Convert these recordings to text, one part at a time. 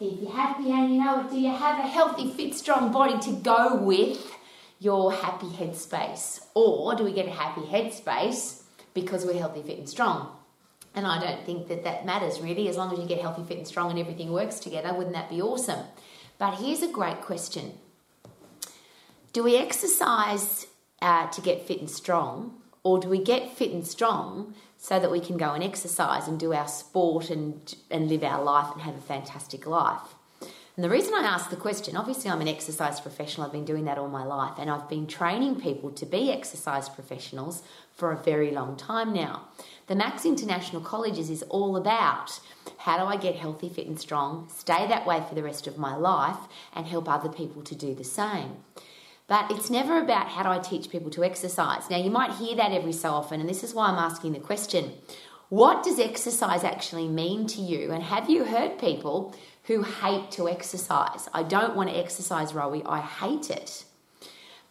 You happy and you know it. Do you have a healthy, fit, strong body to go with your happy headspace? Or do we get a happy headspace because we're healthy, fit, and strong? And I don't think that that matters really. As long as you get healthy, fit, and strong and everything works together, wouldn't that be awesome? But here's a great question Do we exercise uh, to get fit and strong, or do we get fit and strong so that we can go and exercise and do our sport and, and live our life and have a fantastic life? And the reason I ask the question, obviously, I'm an exercise professional, I've been doing that all my life, and I've been training people to be exercise professionals for a very long time now. The Max International Colleges is all about how do I get healthy, fit, and strong, stay that way for the rest of my life, and help other people to do the same. But it's never about how do I teach people to exercise. Now, you might hear that every so often, and this is why I'm asking the question what does exercise actually mean to you? And have you heard people who hate to exercise? I don't want to exercise, Rowie, I hate it.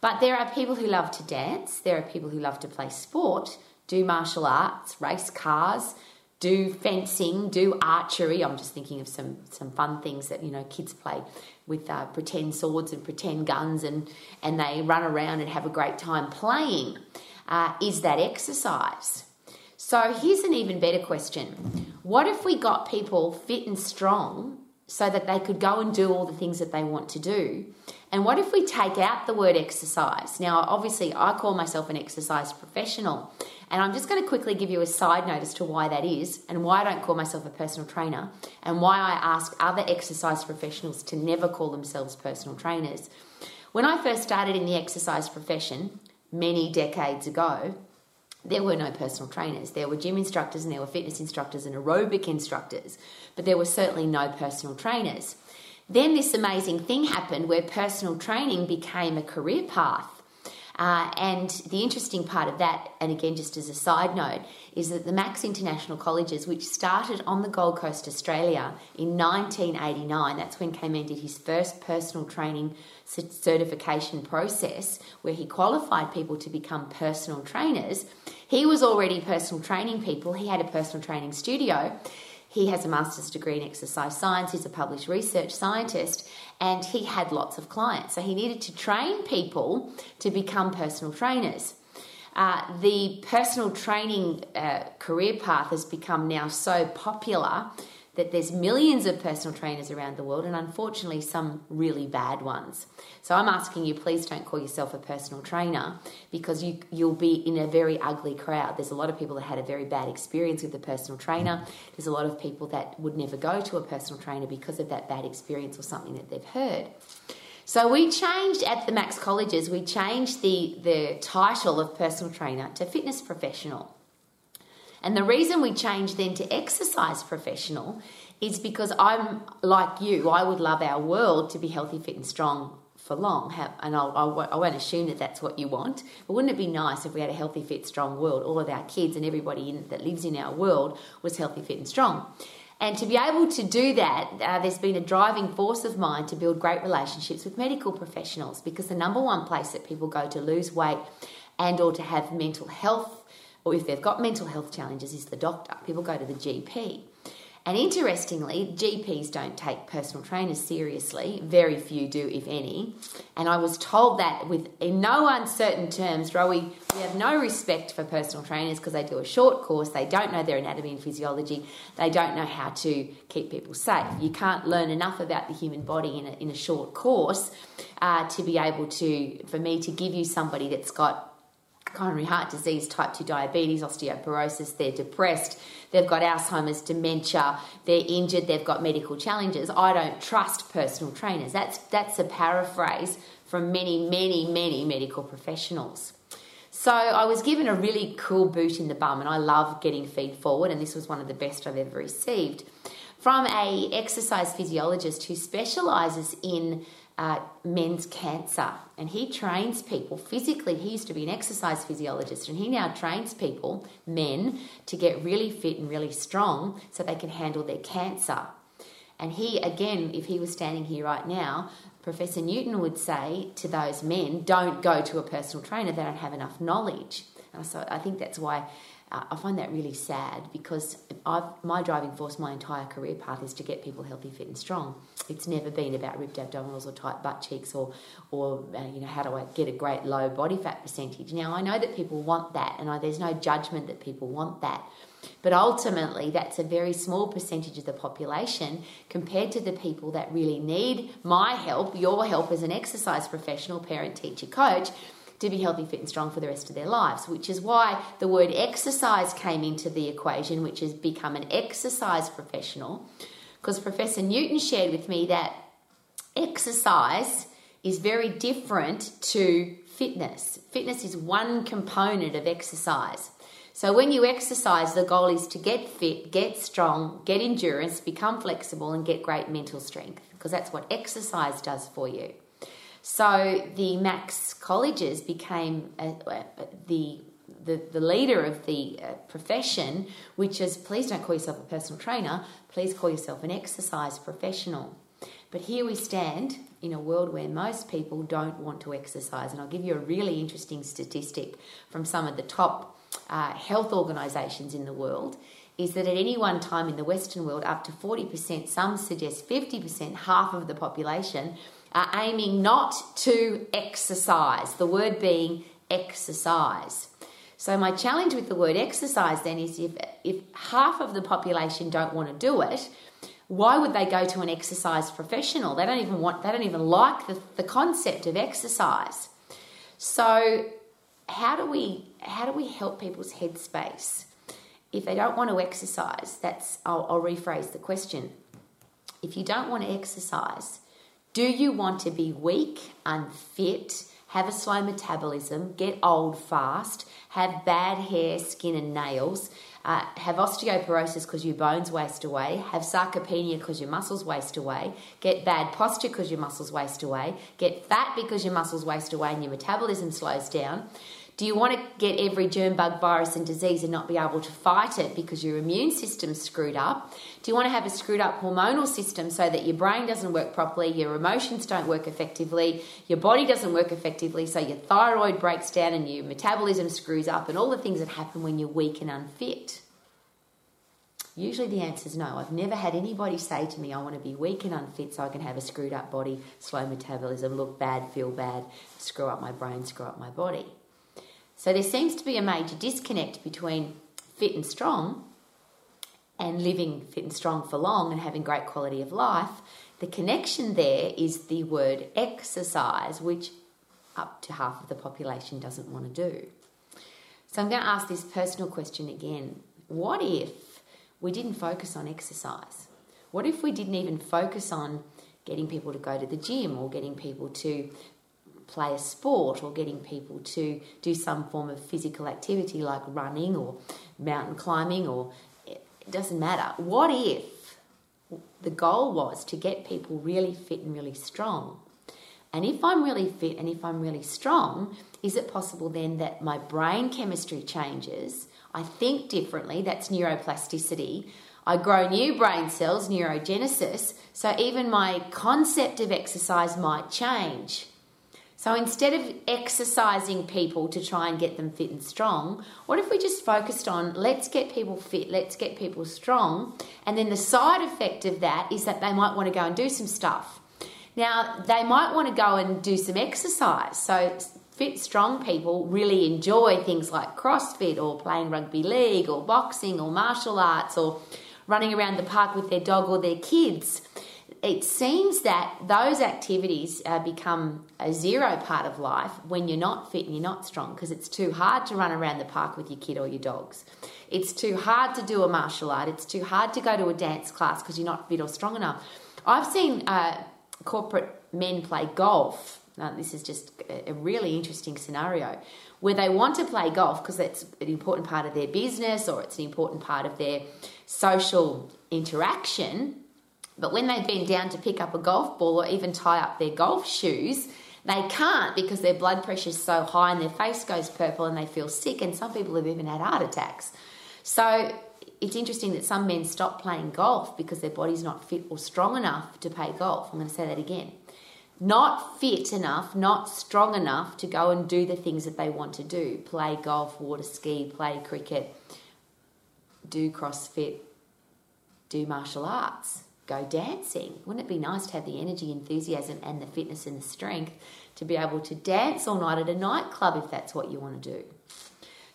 But there are people who love to dance, there are people who love to play sport, do martial arts, race cars, do fencing, do archery. I'm just thinking of some some fun things that you know kids play with uh, pretend swords and pretend guns, and and they run around and have a great time playing. Uh, is that exercise? So here's an even better question: What if we got people fit and strong so that they could go and do all the things that they want to do? And what if we take out the word exercise? Now, obviously, I call myself an exercise professional. And I'm just going to quickly give you a side note as to why that is and why I don't call myself a personal trainer and why I ask other exercise professionals to never call themselves personal trainers. When I first started in the exercise profession many decades ago, there were no personal trainers. There were gym instructors and there were fitness instructors and aerobic instructors, but there were certainly no personal trainers. Then this amazing thing happened where personal training became a career path. Uh, and the interesting part of that, and again, just as a side note, is that the Max International Colleges, which started on the Gold Coast, Australia in 1989, that's when Cayman did his first personal training certification process, where he qualified people to become personal trainers. He was already personal training people, he had a personal training studio. He has a master's degree in exercise science, he's a published research scientist, and he had lots of clients. So he needed to train people to become personal trainers. Uh, the personal training uh, career path has become now so popular that there's millions of personal trainers around the world and unfortunately some really bad ones. So I'm asking you please don't call yourself a personal trainer because you you'll be in a very ugly crowd. There's a lot of people that had a very bad experience with a personal trainer. There's a lot of people that would never go to a personal trainer because of that bad experience or something that they've heard. So we changed at the Max Colleges, we changed the, the title of personal trainer to fitness professional. And the reason we changed then to exercise professional is because I'm like you, I would love our world to be healthy, fit, and strong for long. And I'll, I won't assume that that's what you want. But wouldn't it be nice if we had a healthy, fit, strong world? All of our kids and everybody in, that lives in our world was healthy, fit, and strong. And to be able to do that, uh, there's been a driving force of mine to build great relationships with medical professionals because the number one place that people go to lose weight and or to have mental health or if they've got mental health challenges, is the doctor. People go to the GP. And interestingly, GPs don't take personal trainers seriously. Very few do, if any. And I was told that with in no uncertain terms, Rowie, we have no respect for personal trainers because they do a short course, they don't know their anatomy and physiology, they don't know how to keep people safe. You can't learn enough about the human body in a, in a short course uh, to be able to, for me to give you somebody that's got coronary heart disease, type 2 diabetes, osteoporosis, they're depressed, they've got Alzheimer's, dementia, they're injured, they've got medical challenges. I don't trust personal trainers. That's, that's a paraphrase from many, many, many medical professionals. So I was given a really cool boot in the bum, and I love getting feed forward, and this was one of the best I've ever received from a exercise physiologist who specializes in uh, men's cancer. And he trains people physically. He used to be an exercise physiologist, and he now trains people, men, to get really fit and really strong so they can handle their cancer. And he, again, if he was standing here right now, Professor Newton would say to those men, don't go to a personal trainer, they don't have enough knowledge. And so I think that's why I find that really sad because I've, my driving force, my entire career path is to get people healthy, fit, and strong. It's never been about ripped abdominals or tight butt cheeks or, or uh, you know, how do I get a great low body fat percentage. Now, I know that people want that, and I, there's no judgment that people want that. But ultimately, that's a very small percentage of the population compared to the people that really need my help, your help as an exercise professional, parent, teacher, coach, to be healthy, fit, and strong for the rest of their lives, which is why the word exercise came into the equation, which has become an exercise professional because Professor Newton shared with me that exercise is very different to fitness. Fitness is one component of exercise. So when you exercise, the goal is to get fit, get strong, get endurance, become flexible, and get great mental strength because that's what exercise does for you. So the Max colleges became uh, uh, the the, the leader of the uh, profession, which is please don't call yourself a personal trainer, please call yourself an exercise professional. But here we stand in a world where most people don't want to exercise. And I'll give you a really interesting statistic from some of the top uh, health organisations in the world is that at any one time in the Western world, up to 40%, some suggest 50%, half of the population, are aiming not to exercise, the word being exercise. So my challenge with the word exercise then is if if half of the population don't want to do it, why would they go to an exercise professional? They don't even want they don't even like the, the concept of exercise. So how do we how do we help people's headspace? If they don't want to exercise, that's I'll, I'll rephrase the question. If you don't want to exercise, do you want to be weak, unfit, have a slow metabolism, get old fast, have bad hair, skin, and nails, uh, have osteoporosis because your bones waste away, have sarcopenia because your muscles waste away, get bad posture because your muscles waste away, get fat because your muscles waste away and your metabolism slows down, do you want to get every germ, bug, virus, and disease and not be able to fight it because your immune system's screwed up? Do you want to have a screwed up hormonal system so that your brain doesn't work properly, your emotions don't work effectively, your body doesn't work effectively, so your thyroid breaks down and your metabolism screws up, and all the things that happen when you're weak and unfit? Usually the answer is no. I've never had anybody say to me, I want to be weak and unfit so I can have a screwed up body, slow metabolism, look bad, feel bad, screw up my brain, screw up my body. So there seems to be a major disconnect between fit and strong and living fit and strong for long and having great quality of life. The connection there is the word exercise, which up to half of the population doesn't want to do. So I'm going to ask this personal question again. What if we didn't focus on exercise? What if we didn't even focus on getting people to go to the gym or getting people to play a sport or getting people to do some form of physical activity like running or mountain climbing or it doesn't matter. What if the goal was to get people really fit and really strong? And if I'm really fit and if I'm really strong, is it possible then that my brain chemistry changes? I think differently, that's neuroplasticity. I grow new brain cells, neurogenesis, so even my concept of exercise might change. So instead of exercising people to try and get them fit and strong, what if we just focused on let's get people fit, let's get people strong, and then the side effect of that is that they might want to go and do some stuff. Now, they might want to go and do some exercise. So fit, strong people really enjoy things like CrossFit or playing rugby league or boxing or martial arts or running around the park with their dog or their kids it seems that those activities uh, become a zero part of life when you're not fit and you're not strong because it's too hard to run around the park with your kid or your dogs. It's too hard to do a martial art. It's too hard to go to a dance class because you're not fit or strong enough. I've seen uh, corporate men play golf. Now, this is just a really interesting scenario where they want to play golf because that's an important part of their business or it's an important part of their social interaction but when they bend down to pick up a golf ball or even tie up their golf shoes, they can't because their blood pressure is so high and their face goes purple and they feel sick. And some people have even had heart attacks. So it's interesting that some men stop playing golf because their body's not fit or strong enough to play golf. I'm going to say that again. Not fit enough, not strong enough to go and do the things that they want to do play golf, water ski, play cricket, do CrossFit, do martial arts go dancing. Wouldn't it be nice to have the energy, enthusiasm, and the fitness and the strength to be able to dance all night at a nightclub if that's what you want to do?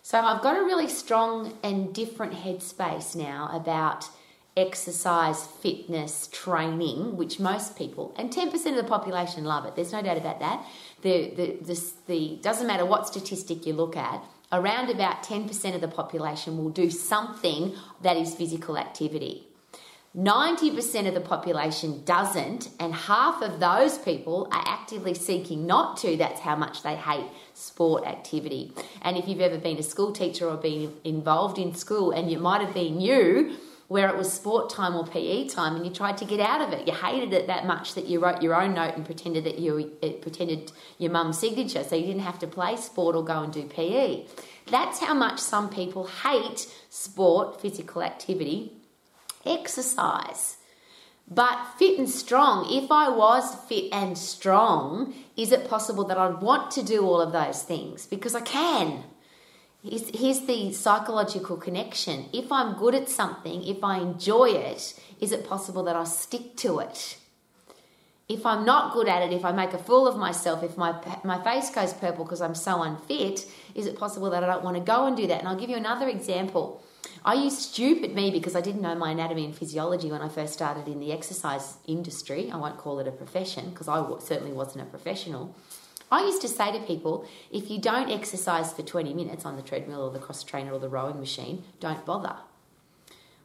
So I've got a really strong and different headspace now about exercise, fitness, training, which most people and 10% of the population love it. There's no doubt about that. The, the, the, the doesn't matter what statistic you look at, around about 10% of the population will do something that is physical activity. 90% of the population doesn't, and half of those people are actively seeking not to. That's how much they hate sport activity. And if you've ever been a school teacher or been involved in school, and you might have been you, where it was sport time or PE time, and you tried to get out of it. You hated it that much that you wrote your own note and pretended that you it pretended your mum's signature, so you didn't have to play sport or go and do PE. That's how much some people hate sport, physical activity, exercise. But fit and strong, if I was fit and strong, is it possible that I'd want to do all of those things? Because I can. Here's, the psychological connection. If I'm good at something, if I enjoy it, is it possible that I'll stick to it? If I'm not good at it, if I make a fool of myself, if my, my face goes purple because I'm so unfit, is it possible that I don't want to go and do that? And I'll give you another example. I used stupid me because I didn't know my anatomy and physiology when I first started in the exercise industry. I won't call it a profession because I certainly wasn't a professional. I used to say to people, if you don't exercise for 20 minutes on the treadmill or the cross trainer or the rowing machine, don't bother.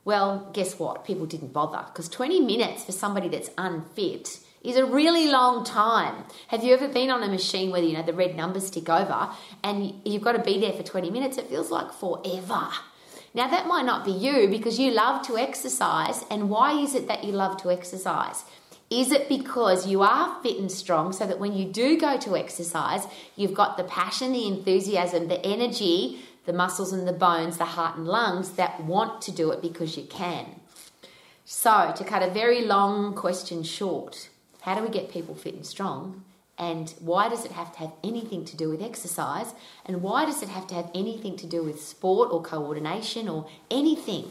Well, guess what? People didn't bother because 20 minutes for somebody that's unfit is a really long time. Have you ever been on a machine where you know the red numbers tick over and you've got to be there for 20 minutes? It feels like forever. Now, that might not be you because you love to exercise. And why is it that you love to exercise? Is it because you are fit and strong so that when you do go to exercise, you've got the passion, the enthusiasm, the energy, the muscles and the bones, the heart and lungs that want to do it because you can? So, to cut a very long question short, how do we get people fit and strong? And why does it have to have anything to do with exercise? And why does it have to have anything to do with sport or coordination or anything?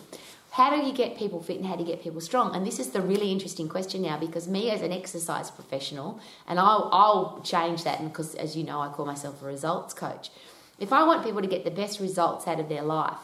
How do you get people fit and how do you get people strong? And this is the really interesting question now because me as an exercise professional, and I'll, I'll change that because as you know, I call myself a results coach. If I want people to get the best results out of their life,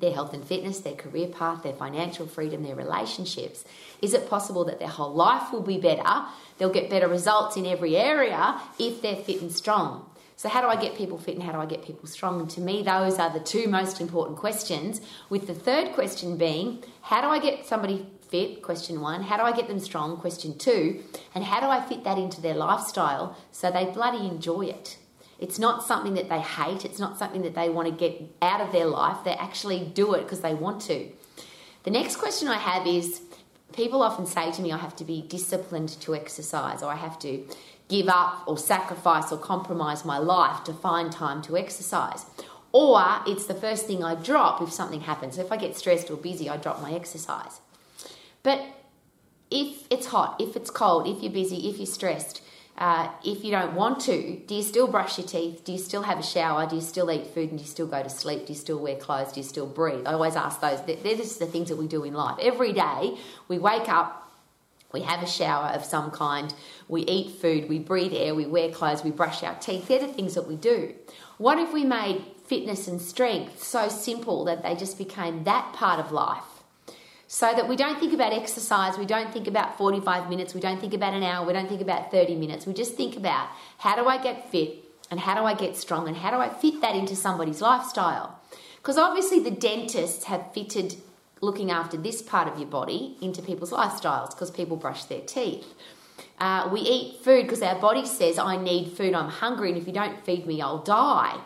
their health and fitness, their career path, their financial freedom, their relationships? Is it possible that their whole life will be better? They'll get better results in every area if they're fit and strong. So, how do I get people fit and how do I get people strong? And to me, those are the two most important questions. With the third question being, how do I get somebody fit? Question one. How do I get them strong? Question two. And how do I fit that into their lifestyle so they bloody enjoy it? It's not something that they hate. It's not something that they want to get out of their life. They actually do it because they want to. The next question I have is people often say to me, I have to be disciplined to exercise, or I have to give up or sacrifice or compromise my life to find time to exercise. Or it's the first thing I drop if something happens. So if I get stressed or busy, I drop my exercise. But if it's hot, if it's cold, if you're busy, if you're stressed, uh, if you don't want to, do you still brush your teeth? Do you still have a shower? Do you still eat food and do you still go to sleep? Do you still wear clothes? Do you still breathe? I always ask those. They're just the things that we do in life. Every day we wake up, we have a shower of some kind, we eat food, we breathe air, we wear clothes, we brush our teeth. They're the things that we do. What if we made fitness and strength so simple that they just became that part of life? So that we don't think about exercise, we don't think about 45 minutes, we don't think about an hour, we don't think about 30 minutes. We just think about how do I get fit and how do I get strong and how do I fit that into somebody's lifestyle? Because obviously, the dentists have fitted looking after this part of your body into people's lifestyles because people brush their teeth. Uh, we eat food because our body says, I need food, I'm hungry, and if you don't feed me, I'll die.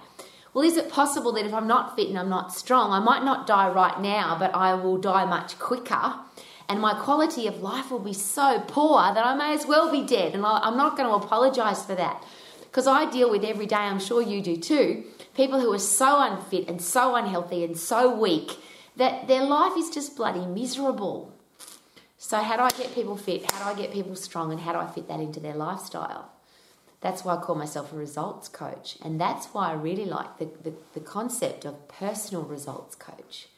Well, is it possible that if I'm not fit and I'm not strong, I might not die right now, but I will die much quicker? And my quality of life will be so poor that I may as well be dead. And I'm not going to apologize for that. Because I deal with every day, I'm sure you do too, people who are so unfit and so unhealthy and so weak that their life is just bloody miserable. So, how do I get people fit? How do I get people strong? And how do I fit that into their lifestyle? That's why I call myself a results coach. And that's why I really like the, the, the, concept of personal results coach.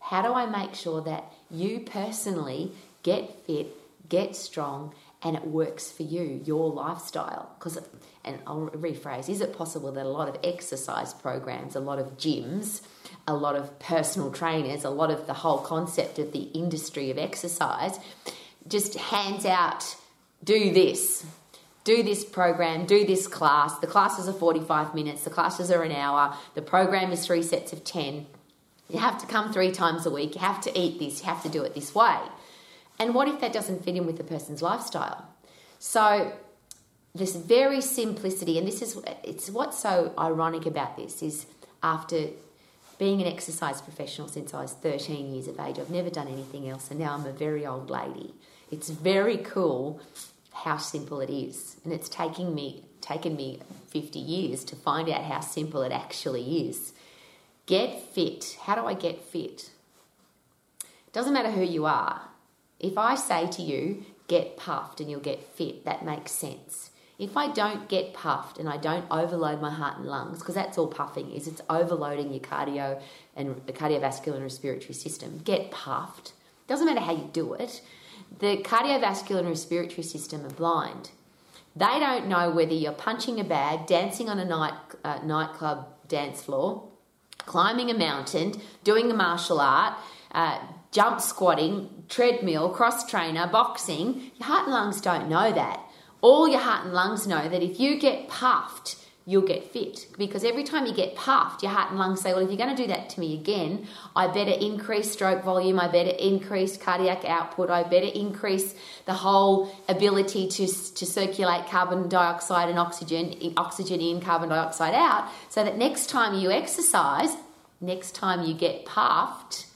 How do I make sure that you personally get fit, get strong, and it works for you, your lifestyle. Because, and I'll rephrase, is it possible that a lot of exercise programs, a lot of gyms, a lot of personal trainers, a lot of the whole concept of the industry of exercise just hands out do this, do this program, do this class. The classes are 45 minutes, the classes are an hour, the program is three sets of 10. You have to come three times a week, you have to eat this, you have to do it this way. And what if that doesn't fit in with the person's lifestyle? So, this very simplicity, and this is it's what's so ironic about this is after being an exercise professional since I was 13 years of age, I've never done anything else, and now I'm a very old lady. It's very cool how simple it is, and it's taking me taken me 50 years to find out how simple it actually is. Get fit. How do I get fit? Doesn't matter who you are. If I say to you, get puffed and you'll get fit, that makes sense. If I don't get puffed and I don't overload my heart and lungs, because that's all puffing is, it's overloading your cardio and the cardiovascular and respiratory system. Get puffed. Doesn't matter how you do it. The cardiovascular and respiratory system are blind. They don't know whether you're punching a bag, dancing on a night uh, nightclub dance floor, climbing a mountain, doing a martial art, uh, jump squatting, treadmill, cross trainer, boxing. Your heart and lungs don't know that. All your heart and lungs know that if you get puffed, you'll get fit. Because every time you get puffed, your heart and lungs say, Well, if you're going to do that to me again, I better increase stroke volume, I better increase cardiac output, I better increase the whole ability to, to circulate carbon dioxide and oxygen, oxygen in, carbon dioxide out, so that next time you exercise, next time you get puffed,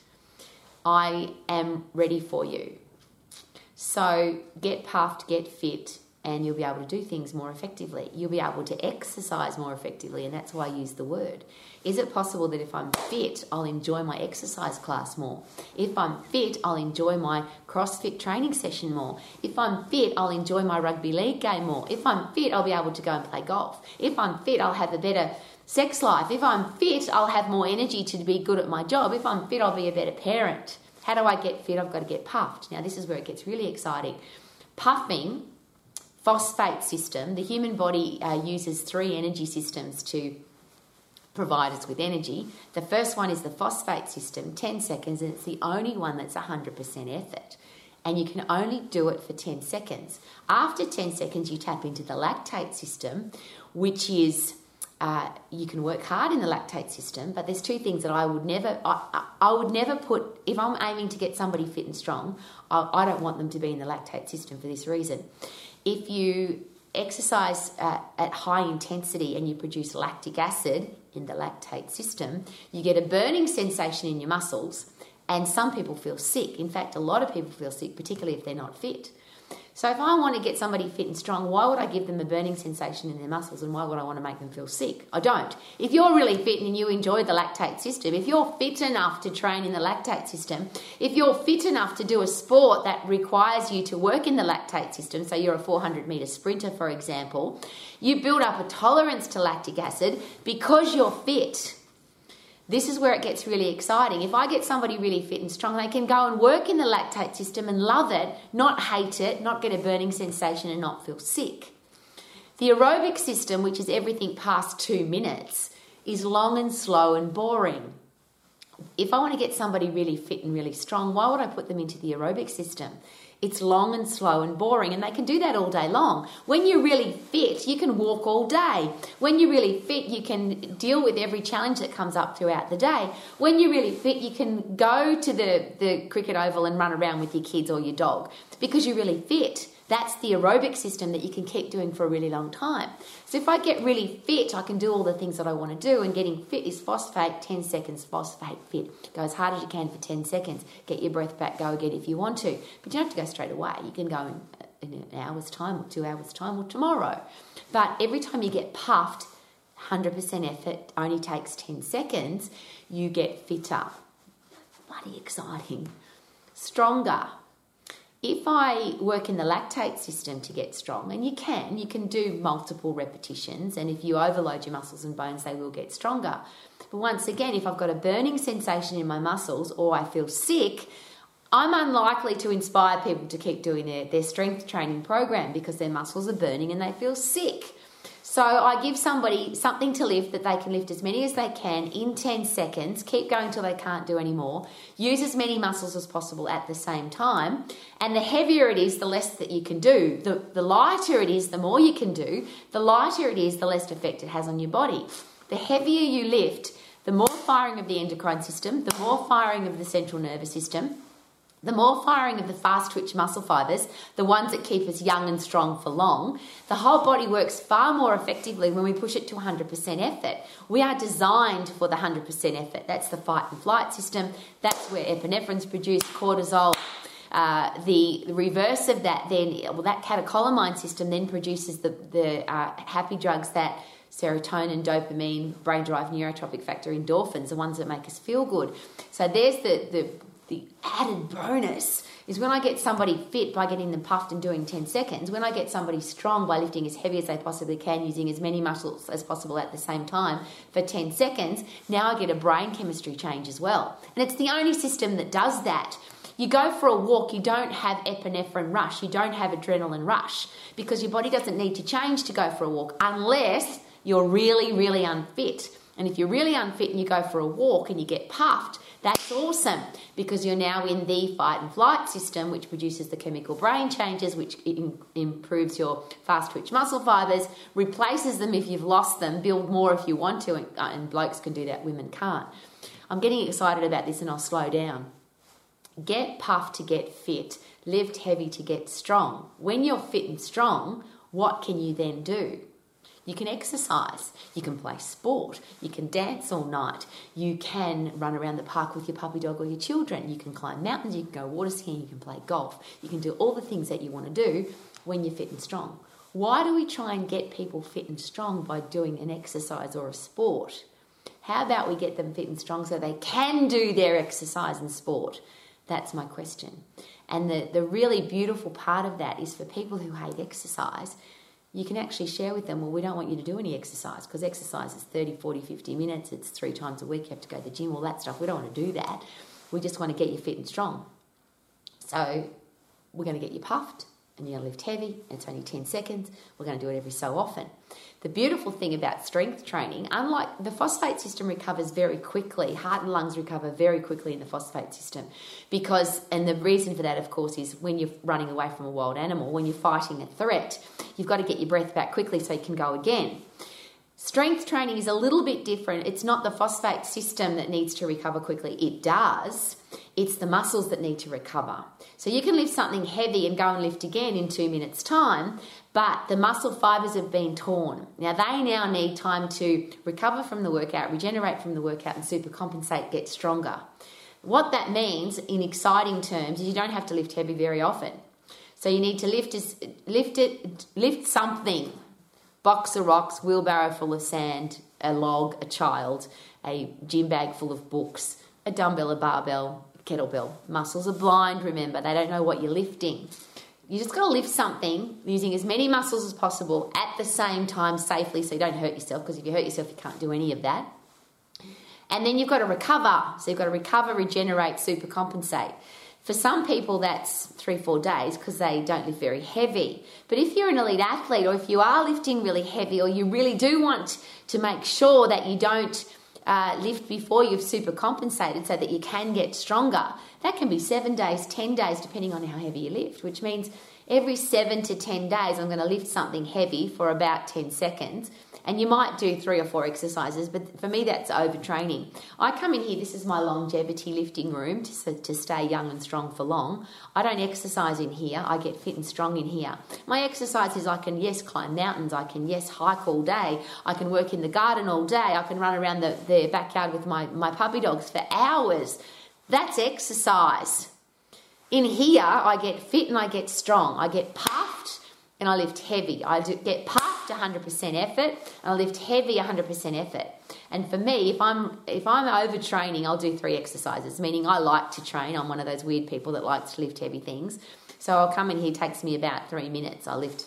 I am ready for you. So get puffed, get fit, and you'll be able to do things more effectively. You'll be able to exercise more effectively, and that's why I use the word. Is it possible that if I'm fit, I'll enjoy my exercise class more? If I'm fit, I'll enjoy my CrossFit training session more. If I'm fit, I'll enjoy my rugby league game more. If I'm fit, I'll be able to go and play golf. If I'm fit, I'll have a better sex life. If I'm fit, I'll have more energy to be good at my job. If I'm fit, I'll be a better parent. How do I get fit? I've got to get puffed. Now, this is where it gets really exciting. Puffing phosphate system, the human body uh, uses three energy systems to provide us with energy. The first one is the phosphate system, 10 seconds, and it's the only one that's 100% effort. And you can only do it for 10 seconds. After 10 seconds, you tap into the lactate system, which is uh, you can work hard in the lactate system, but there's two things that I would never, I, I would never put, if I'm aiming to get somebody fit and strong, I, I don't want them to be in the lactate system for this reason if you exercise uh, at high intensity and you produce lactic acid in the lactate system, you get a burning sensation in your muscles, and some people feel sick. In fact, a lot of people feel sick, particularly if they're not fit. So if I want to get somebody fit and strong, why would I give them a burning sensation in their muscles and why would I want to make them feel sick? I don't. If you're really fit and you enjoy the lactate system, if you're fit enough to train in the lactate system, if you're fit enough to do a sport that requires you to work in the lactate system, so you're a 400 meter sprinter, for example, you build up a tolerance to lactic acid because you're fit this is where it gets really exciting. If I get somebody really fit and strong, they can go and work in the lactate system and love it, not hate it, not get a burning sensation, and not feel sick. The aerobic system, which is everything past two minutes, is long and slow and boring. If I want to get somebody really fit and really strong, why would I put them into the aerobic system? It's long and slow and boring, and they can do that all day long. When you're really fit, you can walk all day. When you're really fit, you can deal with every challenge that comes up throughout the day. When you're really fit, you can go to the, the cricket oval and run around with your kids or your dog because you're really fit. That's the aerobic system that you can keep doing for a really long time. So if I get really fit, I can do all the things that I want to do. And getting fit is phosphate, 10 seconds, phosphate fit. Go as hard as you can for 10 seconds. Get your breath back, go again if you want to. But you don't have to go straight away. You can go in, in an hour's time or two hours' time or tomorrow. But every time you get puffed, 100% effort only takes 10 seconds, you get fitter. Bloody exciting. Stronger, if I work in the lactate system to get strong, and you can, you can do multiple repetitions, and if you overload your muscles and bones, they will get stronger. But once again, if I've got a burning sensation in my muscles or I feel sick, I'm unlikely to inspire people to keep doing their, their strength training program because their muscles are burning and they feel sick. So I give somebody something to lift that they can lift as many as they can in 10 seconds, keep going till they can't do any more, use as many muscles as possible at the same time. And the heavier it is, the less that you can do. The, the lighter it is, the more you can do. The lighter it is, the less effect it has on your body. The heavier you lift, the more firing of the endocrine system, the more firing of the central nervous system, the more firing of the fast twitch muscle fibers, the ones that keep us young and strong for long, the whole body works far more effectively when we push it to 100% effort. We are designed for the 100% effort. That's the fight and flight system. That's where epinephrine's produced, cortisol. Uh, the, reverse of that, then, well, that catecholamine system then produces the, the uh, happy drugs that serotonin, dopamine, brain derived neurotrophic factor, endorphins, the ones that make us feel good. So there's the, the the added bonus is when I get somebody fit by getting them puffed and doing 10 seconds, when I get somebody strong by lifting as heavy as they possibly can, using as many muscles as possible at the same time for 10 seconds, now I get a brain chemistry change as well. And it's the only system that does that. You go for a walk, you don't have epinephrine rush, you don't have adrenaline rush because your body doesn't need to change to go for a walk unless you're really, really unfit. And if you're really unfit and you go for a walk and you get puffed, that's awesome because you're now in the fight and flight system, which produces the chemical brain changes, which improves your fast twitch muscle fibers, replaces them if you've lost them, build more if you want to, and, uh, and blokes can do that, women can't. I'm getting excited about this and I'll slow down. Get puffed to get fit, lift heavy to get strong. When you're fit and strong, what can you then do? You can exercise, you can play sport, you can dance all night, you can run around the park with your puppy dog or your children, you can climb mountains, you can go water skiing, you can play golf, you can do all the things that you want to do when you're fit and strong. Why do we try and get people fit and strong by doing an exercise or a sport? How about we get them fit and strong so they can do their exercise and sport? That's my question. And the, the really beautiful part of that is for people who hate exercise, you can actually share with them, well, we don't want you to do any exercise because exercise is 30, 40, 50 minutes. It's three times a week. You have to go to the gym, all that stuff. We don't want to do that. We just want to get you fit and strong. So we're going to get you puffed and you're going to lift heavy. It's only 10 seconds. We're going to do it every so often. The beautiful thing about strength training, unlike the phosphate system recovers very quickly, heart and lungs recover very quickly in the phosphate system because, and the reason for that, of course, is when you're running away from a wild animal, when you're fighting a threat, you've got to get your breath back quickly so you can go again. Strength training is a little bit different. It's not the phosphate system that needs to recover quickly, it does. It's the muscles that need to recover. So you can lift something heavy and go and lift again in two minutes' time, but the muscle fibers have been torn. Now they now need time to recover from the workout, regenerate from the workout, and super compensate, get stronger. What that means in exciting terms is you don't have to lift heavy very often. So you need to lift lift it, lift something. Box of rocks, wheelbarrow full of sand, a log, a child, a gym bag full of books, a dumbbell, a barbell, kettlebell. Muscles are blind, remember, they don't know what you're lifting. You just got to lift something using as many muscles as possible at the same time safely so you don't hurt yourself because if you hurt yourself, you can't do any of that. And then you've got to recover. So you've got to recover, regenerate, super compensate. For some people, that's three, four days because they don't lift very heavy. But if you're an elite athlete or if you are lifting really heavy or you really do want to make sure that you don't uh, lift before you've super compensated so that you can get stronger. That can be seven days, 10 days, depending on how heavy you lift, which means every seven to 10 days, I'm going to lift something heavy for about 10 seconds and you might do three or four exercises, but for me, that's overtraining. I come in here, this is my longevity lifting room to, to stay young and strong for long. I don't exercise in here, I get fit and strong in here. My exercise is I can, yes, climb mountains, I can, yes, hike all day, I can work in the garden all day, I can run around the, the backyard with my, my puppy dogs for hours. That's exercise. In here, I get fit and I get strong. I get puffed and I lift heavy. I get puffed 100% effort and I lift heavy 100% effort. And for me, if I'm if I'm overtraining, I'll do three exercises, meaning I like to train. I'm one of those weird people that likes to lift heavy things. So I'll come in here, takes me about three minutes. I'll lift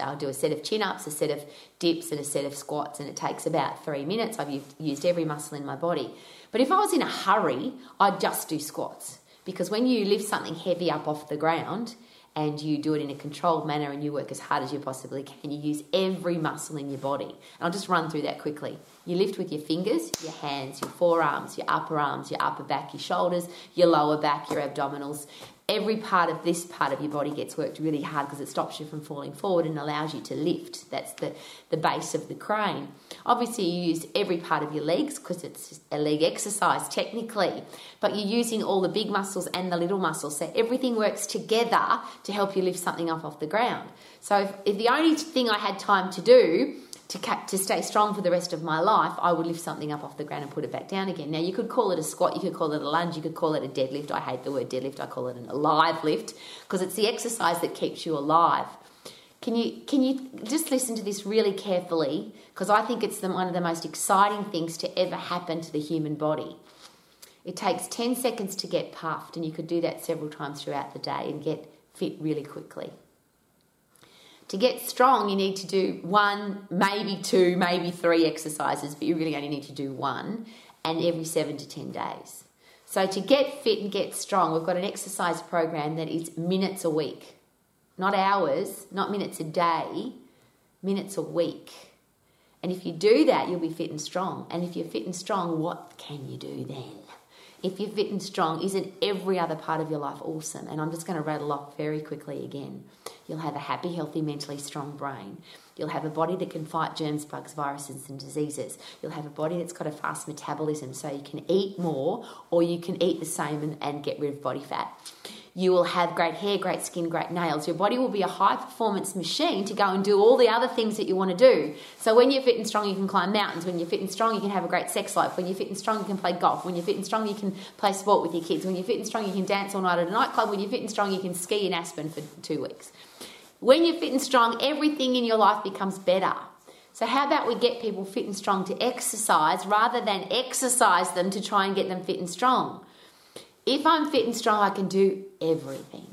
I'll do a set of chin ups, a set of dips, and a set of squats, and it takes about three minutes. I've used every muscle in my body. But if I was in a hurry, I'd just do squats Because when you lift something heavy up off the ground and you do it in a controlled manner and you work as hard as you possibly can, you use every muscle in your body. And I'll just run through that quickly. You lift with your fingers, your hands, your forearms, your upper arms, your upper back, your shoulders, your lower back, your abdominals, every part of this part of your body gets worked really hard because it stops you from falling forward and allows you to lift. That's the, the base of the crane. Obviously, you use every part of your legs because it's a leg exercise technically, but you're using all the big muscles and the little muscles. So everything works together to help you lift something up off the ground. So if, if the only thing I had time to do to, to stay strong for the rest of my life, I would lift something up off the ground and put it back down again. Now, you could call it a squat, you could call it a lunge, you could call it a deadlift. I hate the word deadlift, I call it an alive lift because it's the exercise that keeps you alive. Can you, can you just listen to this really carefully? Because I think it's the, one of the most exciting things to ever happen to the human body. It takes 10 seconds to get puffed, and you could do that several times throughout the day and get fit really quickly. To get strong, you need to do one, maybe two, maybe three exercises, but you really only need to do one, and every seven to 10 days. So, to get fit and get strong, we've got an exercise program that is minutes a week, not hours, not minutes a day, minutes a week. And if you do that, you'll be fit and strong. And if you're fit and strong, what can you do then? If you're fit and strong, isn't every other part of your life awesome? And I'm just going to rattle off very quickly again. You'll have a happy, healthy, mentally strong brain. You'll have a body that can fight germs, bugs, viruses, and diseases. You'll have a body that's got a fast metabolism, so you can eat more or you can eat the same and, and get rid of body fat. You will have great hair, great skin, great nails. Your body will be a high performance machine to go and do all the other things that you want to do. So when you're fit and strong, you can climb mountains. When you're fit and strong, you can have a great sex life. When you're fit and strong, you can play golf. When you're fit and strong, you can play sport with your kids. When you're fit and strong, you can dance all night at a nightclub. When you're fit and strong, you can ski in Aspen for two weeks. When you're fit and strong, everything in your life becomes better. So, how about we get people fit and strong to exercise rather than exercise them to try and get them fit and strong? If I'm fit and strong, I can do everything.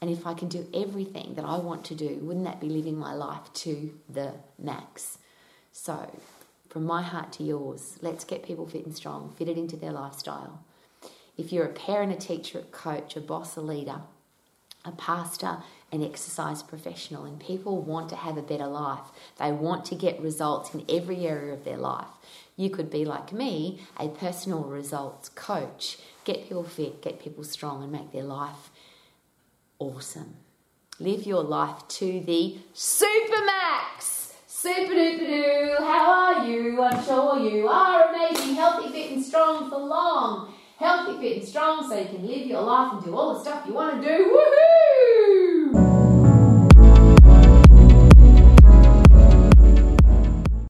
And if I can do everything that I want to do, wouldn't that be living my life to the max? So, from my heart to yours, let's get people fit and strong, fit it into their lifestyle. If you're a parent, a teacher, a coach, a boss, a leader, a pastor, an exercise professional, and people want to have a better life. They want to get results in every area of their life. You could be like me, a personal results coach get people fit, get people strong, and make their life awesome. Live your life to the supermax. Super duper doo, how are you? I'm sure you are amazing, healthy, fit, and strong for long. Healthy, fit, and strong so you can live your life and do all the stuff you want to do. Woohoo!